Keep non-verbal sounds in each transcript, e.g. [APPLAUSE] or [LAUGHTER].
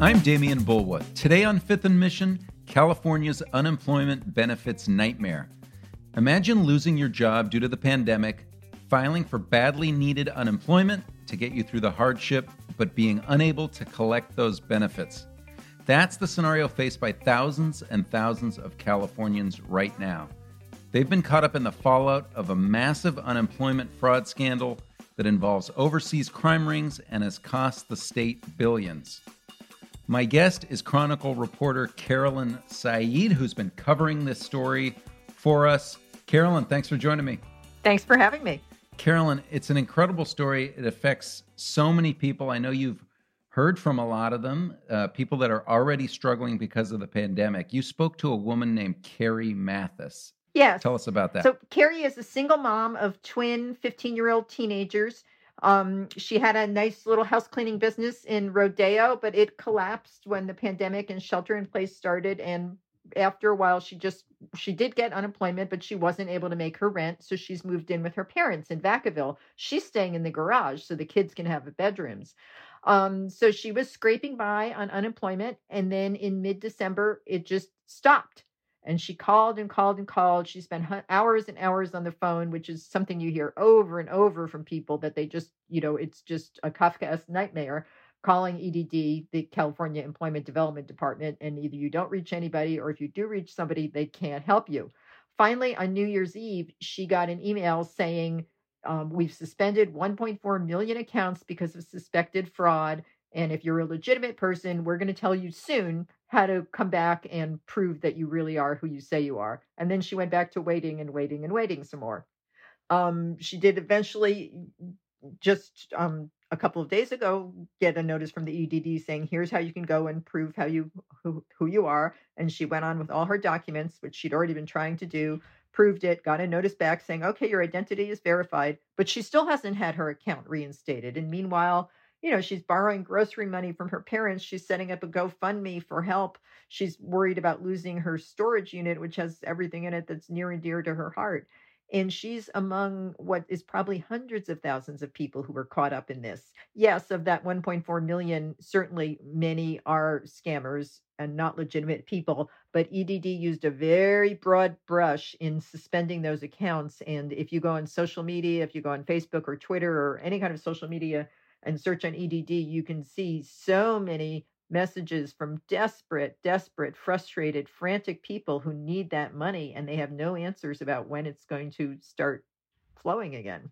I'm Demian Bulwa. Today on Fifth and Mission, California's unemployment benefits nightmare. Imagine losing your job due to the pandemic, filing for badly needed unemployment to get you through the hardship, but being unable to collect those benefits. That's the scenario faced by thousands and thousands of Californians right now. They've been caught up in the fallout of a massive unemployment fraud scandal that involves overseas crime rings and has cost the state billions. My guest is Chronicle reporter Carolyn Said, who's been covering this story for us. Carolyn, thanks for joining me. Thanks for having me. Carolyn, it's an incredible story. It affects so many people. I know you've heard from a lot of them, uh, people that are already struggling because of the pandemic. You spoke to a woman named Carrie Mathis. Yes. Tell us about that. So, Carrie is a single mom of twin 15 year old teenagers. Um, she had a nice little house cleaning business in Rodeo, but it collapsed when the pandemic and shelter in place started. And after a while, she just she did get unemployment, but she wasn't able to make her rent, so she's moved in with her parents in Vacaville. She's staying in the garage so the kids can have bedrooms. Um, so she was scraping by on unemployment, and then in mid December, it just stopped and she called and called and called. She spent hours and hours on the phone, which is something you hear over and over from people that they just, you know, it's just a Kafkaesque nightmare calling EDD, the California Employment Development Department, and either you don't reach anybody or if you do reach somebody, they can't help you. Finally, on New Year's Eve, she got an email saying, um, We've suspended 1.4 million accounts because of suspected fraud. And if you're a legitimate person, we're going to tell you soon how to come back and prove that you really are who you say you are. And then she went back to waiting and waiting and waiting some more. Um, she did eventually, just um, a couple of days ago, get a notice from the EDD saying, "Here's how you can go and prove how you who, who you are." And she went on with all her documents, which she'd already been trying to do, proved it, got a notice back saying, "Okay, your identity is verified," but she still hasn't had her account reinstated. And meanwhile, you know, she's borrowing grocery money from her parents. She's setting up a GoFundMe for help. She's worried about losing her storage unit, which has everything in it that's near and dear to her heart. And she's among what is probably hundreds of thousands of people who were caught up in this. Yes, of that 1.4 million, certainly many are scammers and not legitimate people. But EDD used a very broad brush in suspending those accounts. And if you go on social media, if you go on Facebook or Twitter or any kind of social media, and search on EDD, you can see so many messages from desperate, desperate, frustrated, frantic people who need that money and they have no answers about when it's going to start flowing again.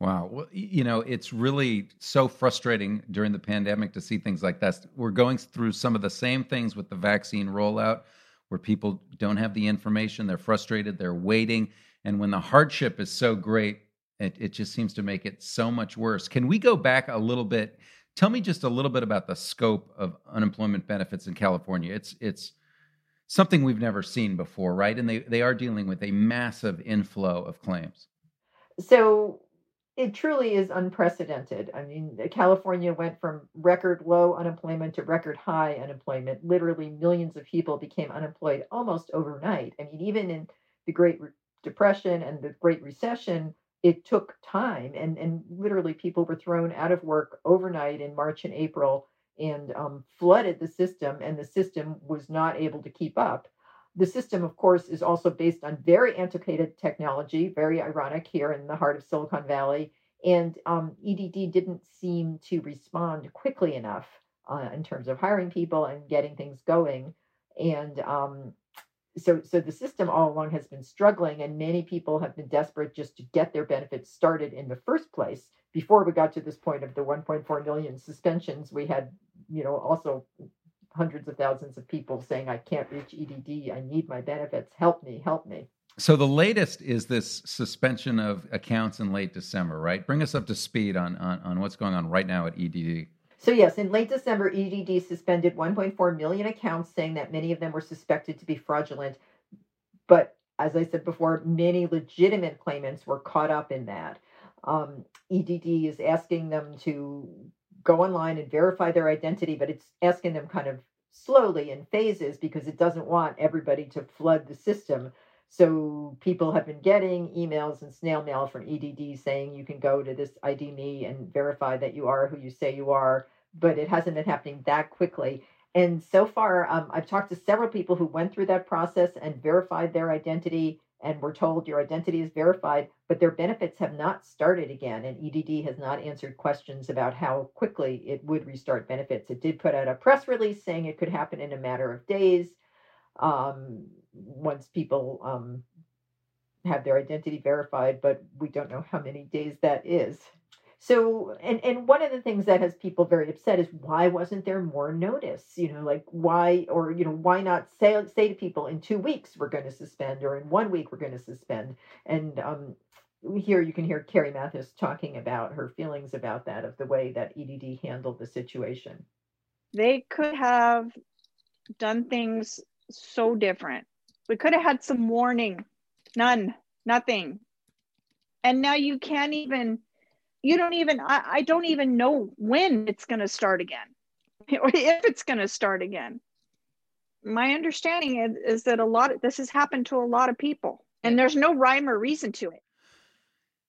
Wow. Well, you know, it's really so frustrating during the pandemic to see things like this. We're going through some of the same things with the vaccine rollout where people don't have the information, they're frustrated, they're waiting. And when the hardship is so great, it, it just seems to make it so much worse. Can we go back a little bit? Tell me just a little bit about the scope of unemployment benefits in California. It's it's something we've never seen before, right? And they, they are dealing with a massive inflow of claims. So it truly is unprecedented. I mean, California went from record low unemployment to record high unemployment. Literally, millions of people became unemployed almost overnight. I mean, even in the Great Depression and the Great Recession, it took time and and literally people were thrown out of work overnight in march and april and um, flooded the system and the system was not able to keep up. The system of course is also based on very antiquated technology very ironic here in the heart of silicon valley and um, edd didn't seem to respond quickly enough uh, in terms of hiring people and getting things going and um, so so the system all along has been struggling and many people have been desperate just to get their benefits started in the first place before we got to this point of the 1.4 million suspensions we had you know also hundreds of thousands of people saying i can't reach edd i need my benefits help me help me So the latest is this suspension of accounts in late December, right? Bring us up to speed on, on, on what's going on right now at EDD. So yes, in late December, EDD suspended 1.4 million accounts, saying that many of them were suspected to be fraudulent. But as I said before, many legitimate claimants were caught up in that. Um, EDD is asking them to go online and verify their identity, but it's asking them kind of slowly in phases because it doesn't want everybody to flood the system. So people have been getting emails and snail mail from EDD saying you can go to this ID me and verify that you are who you say you are, but it hasn't been happening that quickly. And so far, um, I've talked to several people who went through that process and verified their identity and were told your identity is verified, but their benefits have not started again. And EDD has not answered questions about how quickly it would restart benefits. It did put out a press release saying it could happen in a matter of days um, once people um, have their identity verified, but we don't know how many days that is. So, and and one of the things that has people very upset is why wasn't there more notice? You know, like why or you know why not say say to people in two weeks we're going to suspend or in one week we're going to suspend? And um, here you can hear Carrie Mathis talking about her feelings about that of the way that EDD handled the situation. They could have done things so different. We could have had some warning. None. Nothing. And now you can't even you don't even I, I don't even know when it's going to start again [LAUGHS] or if it's going to start again. My understanding is, is that a lot of this has happened to a lot of people and there's no rhyme or reason to it.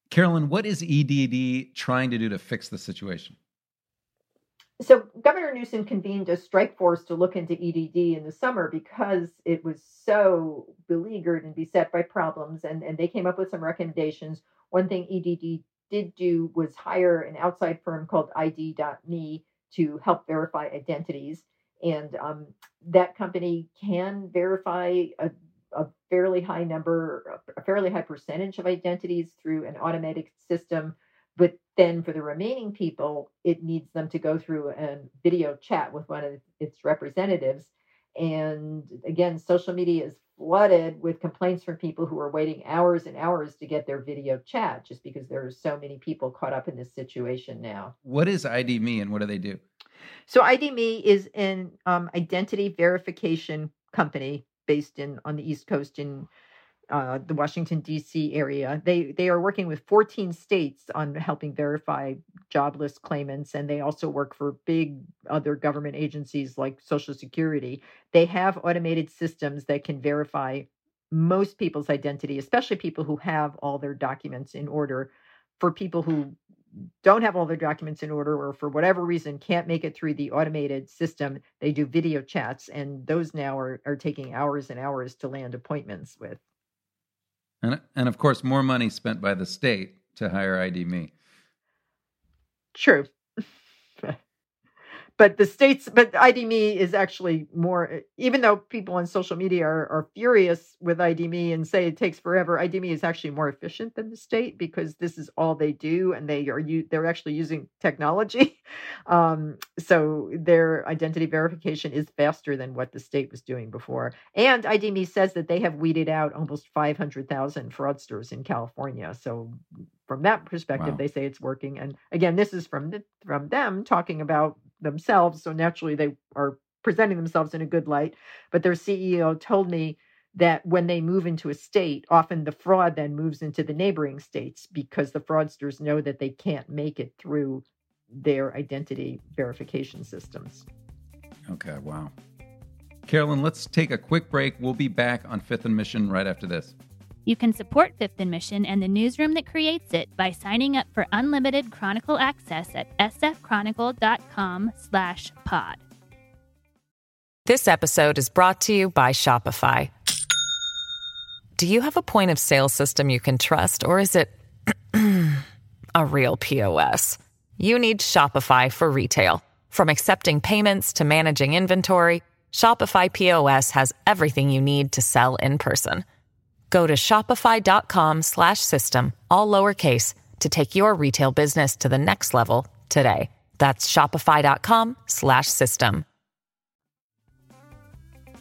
Carolyn what is edd trying to do to fix the situation? So governor newsom convened a strike force to look into edd in the summer because it was so beleaguered and beset by problems and, and they came up with some recommendations. One thing edd did do was hire an outside firm called ID.me to help verify identities. And um, that company can verify a, a, fairly high number, a fairly high percentage of identities through an automatic system. But then for the remaining people, it needs them to go through a video chat with one of its representatives. And again, social media is flooded with complaints from people who are waiting hours and hours to get their video chat just because there are so many people caught up in this situation now. What is ID Me and what do they do? So ID Me is an um, identity verification company based in on the East Coast in uh, the Washington D.C. area. They they are working with 14 states on helping verify jobless claimants, and they also work for big other government agencies like Social Security. They have automated systems that can verify most people's identity, especially people who have all their documents in order. For people who don't have all their documents in order or for whatever reason can't make it through the automated system they do video chats and those now are, are taking hours and hours to land appointments with and, and of course, more money spent by the state to hire IDme. True but the states but idme is actually more even though people on social media are, are furious with idme and say it takes forever idme is actually more efficient than the state because this is all they do and they are they're actually using technology. [LAUGHS] Um, so their identity verification is faster than what the state was doing before. And idme says that they have weeded out almost 500000 fraudsters in california. So from that perspective wow. they say it's working. And again this is from the, from them talking about themselves. So naturally, they are presenting themselves in a good light. But their CEO told me that when they move into a state, often the fraud then moves into the neighboring states because the fraudsters know that they can't make it through their identity verification systems. Okay, wow. Carolyn, let's take a quick break. We'll be back on Fifth and Mission right after this. You can support Fifth and Mission and the newsroom that creates it by signing up for unlimited Chronicle access at sfchronicle.com/pod. This episode is brought to you by Shopify. Do you have a point of sale system you can trust, or is it [CLEARS THROAT] a real POS? You need Shopify for retail. From accepting payments to managing inventory, Shopify POS has everything you need to sell in person. Go to shopify.com slash system, all lowercase, to take your retail business to the next level today. That's shopify.com slash system.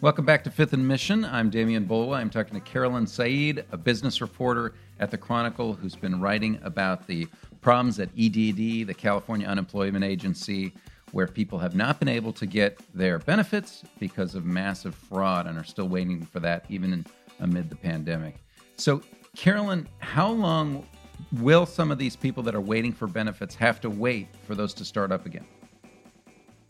Welcome back to Fifth and Mission. I'm Demian Bulwa. I'm talking to Carolyn Said, a business reporter at the Chronicle who's been writing about the problems at EDD, the California Unemployment Agency, where people have not been able to get their benefits because of massive fraud and are still waiting for that even in, amid the pandemic. So, Carolyn, how long will some of these people that are waiting for benefits have to wait for those to start up again?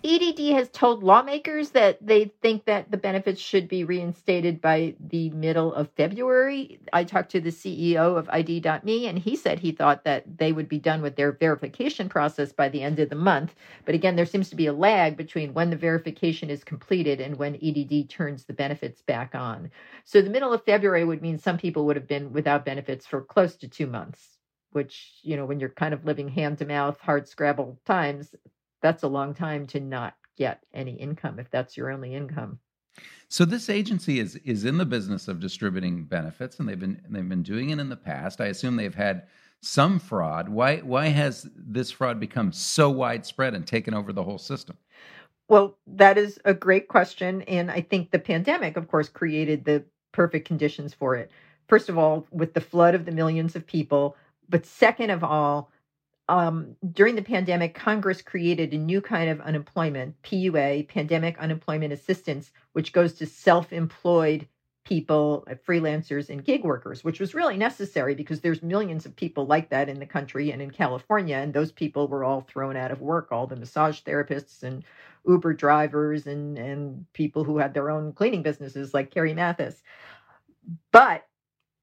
EDD has told lawmakers that they think that the benefits should be reinstated by the middle of February. I talked to the CEO of ID.me, and he said he thought that they would be done with their verification process by the end of the month. But again, there seems to be a lag between when the verification is completed and when EDD turns the benefits back on. So the middle of February would mean some people would have been without benefits for close to two months which you know when you're kind of living hand to mouth hard scrabble times that's a long time to not get any income if that's your only income. So this agency is is in the business of distributing benefits, and they've been they've been doing it in the past. I assume they've had some fraud. Why why has this fraud become so widespread and taken over the whole system? Well, that is a great question, and I think the pandemic, of course, created the perfect conditions for it. First of all, with the flood of the millions of people, but second of all, um, during the pandemic, Congress created a new kind of unemployment, PUA, Pandemic Unemployment Assistance, which goes to self employed people, uh, freelancers, and gig workers, which was really necessary because there's millions of people like that in the country and in California. And those people were all thrown out of work, all the massage therapists and Uber drivers and, and people who had their own cleaning businesses like Carrie Mathis. But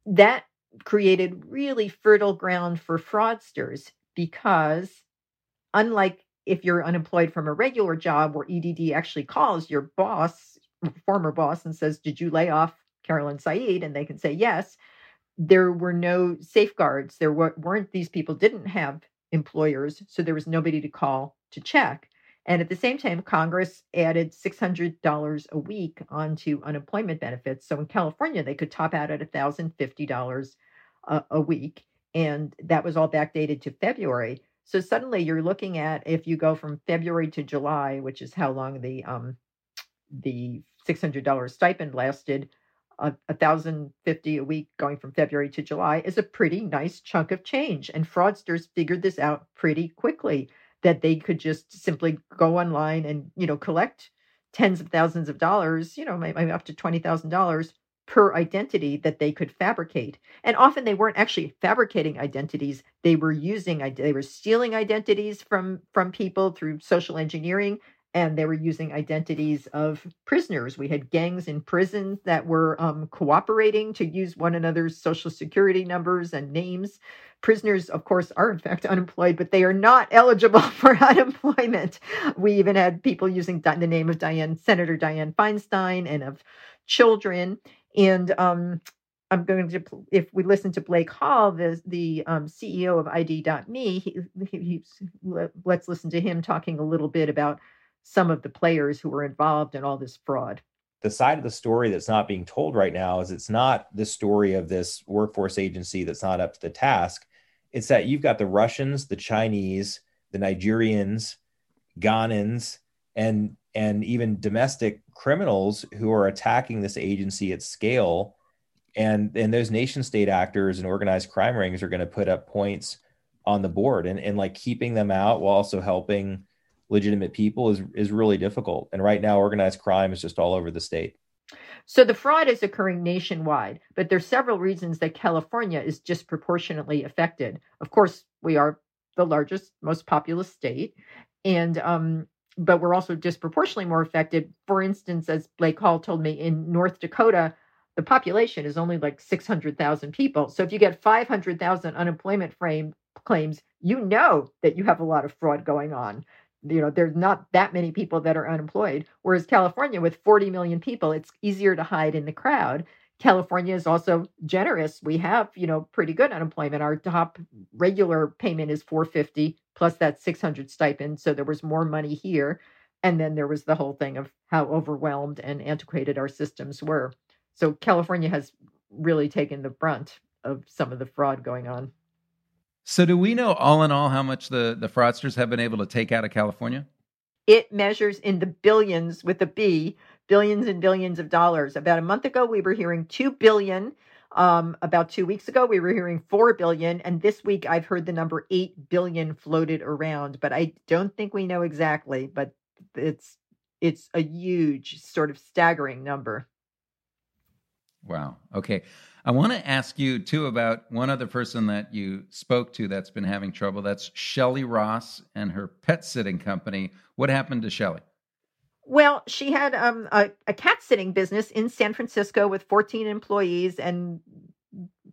that created really fertile ground for fraudsters because unlike if you're unemployed from a regular job where EDD actually calls your boss, former boss, and says, Did you lay off Carolyn Said? And they can say yes. There were no safeguards. There weren't, these people didn't have employers, so there was nobody to call to check. And at the same time, Congress added $600 a week onto unemployment benefits. So in California, they could top out at $1,050 a, a week and that was all backdated to February. So suddenly you're looking at if you go from February to July, which is how long the um the six hundred dollars stipend lasted, a thousand fifty a week going from February to July is a pretty nice chunk of change. And fraudsters figured this out pretty quickly that they could just simply go online and you know collect tens of thousands of dollars, you know, maybe up to twenty thousand dollars per identity that they could fabricate. And often they weren't actually fabricating identities. They were using they were stealing identities from from people through social engineering and they were using identities of prisoners. We had gangs in prisons that were um, cooperating to use one another's social security numbers and names. Prisoners, of course, are in fact [LAUGHS] unemployed, but they are not eligible [LAUGHS] for unemployment. We even had people using the name of Diane, Senator Dianne Feinstein, and of children. And um, I'm going to, if we listen to Blake Hall, the the um, CEO of ID.me, he, he, let's listen to him talking a little bit about some of the players who were involved in all this fraud. The side of the story that's not being told right now is it's not the story of this workforce agency that's not up to the task. It's that you've got the Russians, the Chinese, the Nigerians, Ghanans, and and even domestic criminals who are attacking this agency at scale. And and those nation state actors and organized crime rings are going to put up points on the board. And, and like keeping them out while also helping legitimate people is is really difficult. And right now organized crime is just all over the state. So the fraud is occurring nationwide but there's several reasons that california is disproportionately affected. Of course we are the largest most populous state. And um, but we're also disproportionately more affected. For instance, as Blake Hall told me, in North Dakota, the population is only like 600,000 people. So if you get 500,000 unemployment frame claims, you know that you have a lot of fraud going on. You know, there's not that many people that are unemployed. Whereas California, with 40 million people, it's easier to hide in the crowd. California is also generous. We have, you know, pretty good unemployment. Our top regular payment is 450 plus that 600 stipend. So there was more money here. And then there was the whole thing of how overwhelmed and antiquated our systems were. So California has really taken the brunt of some of the fraud going on. So do we know all in all how much the, the fraudsters have been able to take out of California? It measures in the billions with a B billions and billions of dollars. About a month ago, we were hearing 2 billion. Um, about two weeks ago, we were hearing 4 billion. And this week, I've heard the number 8 billion floated around, but I don't think we know exactly, but it's, it's a huge sort of staggering number. Wow. Okay. I want to ask you too about one other person that you spoke to that's been having trouble. That's Shelly Ross and her pet sitting company. What happened to Shelly? Well, she had um, a, a cat sitting business in San Francisco with 14 employees, and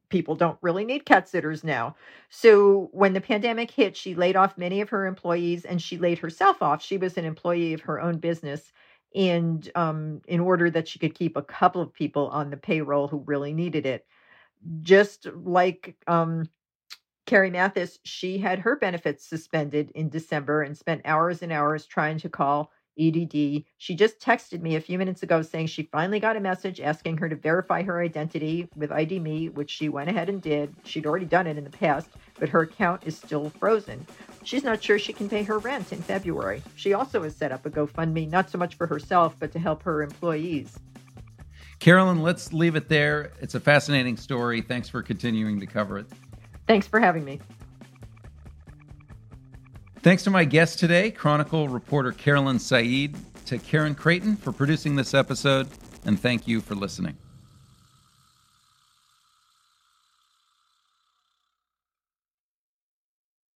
people don't really need cat sitters now. So when the pandemic hit, she laid off many of her employees and she laid herself off. She was an employee of her own business and um, in order that she could keep a couple of people on the payroll who really needed it. Just like um, Carrie Mathis, she had her benefits suspended in December and spent hours and hours trying to call EDD. She just texted me a few minutes ago saying she finally got a message asking her to verify her identity with ID Me, which she went ahead and did. She'd already done it in the past, but her account is still frozen. She's not sure she can pay her rent in February. She also has set up a GoFundMe, not so much for herself, but to help her employees. Carolyn, let's leave it there. It's a fascinating story. Thanks for continuing to cover it. Thanks for having me. Thanks to my guest today, Chronicle reporter Carolyn Said, to Karen Creighton for producing this episode, and thank you for listening.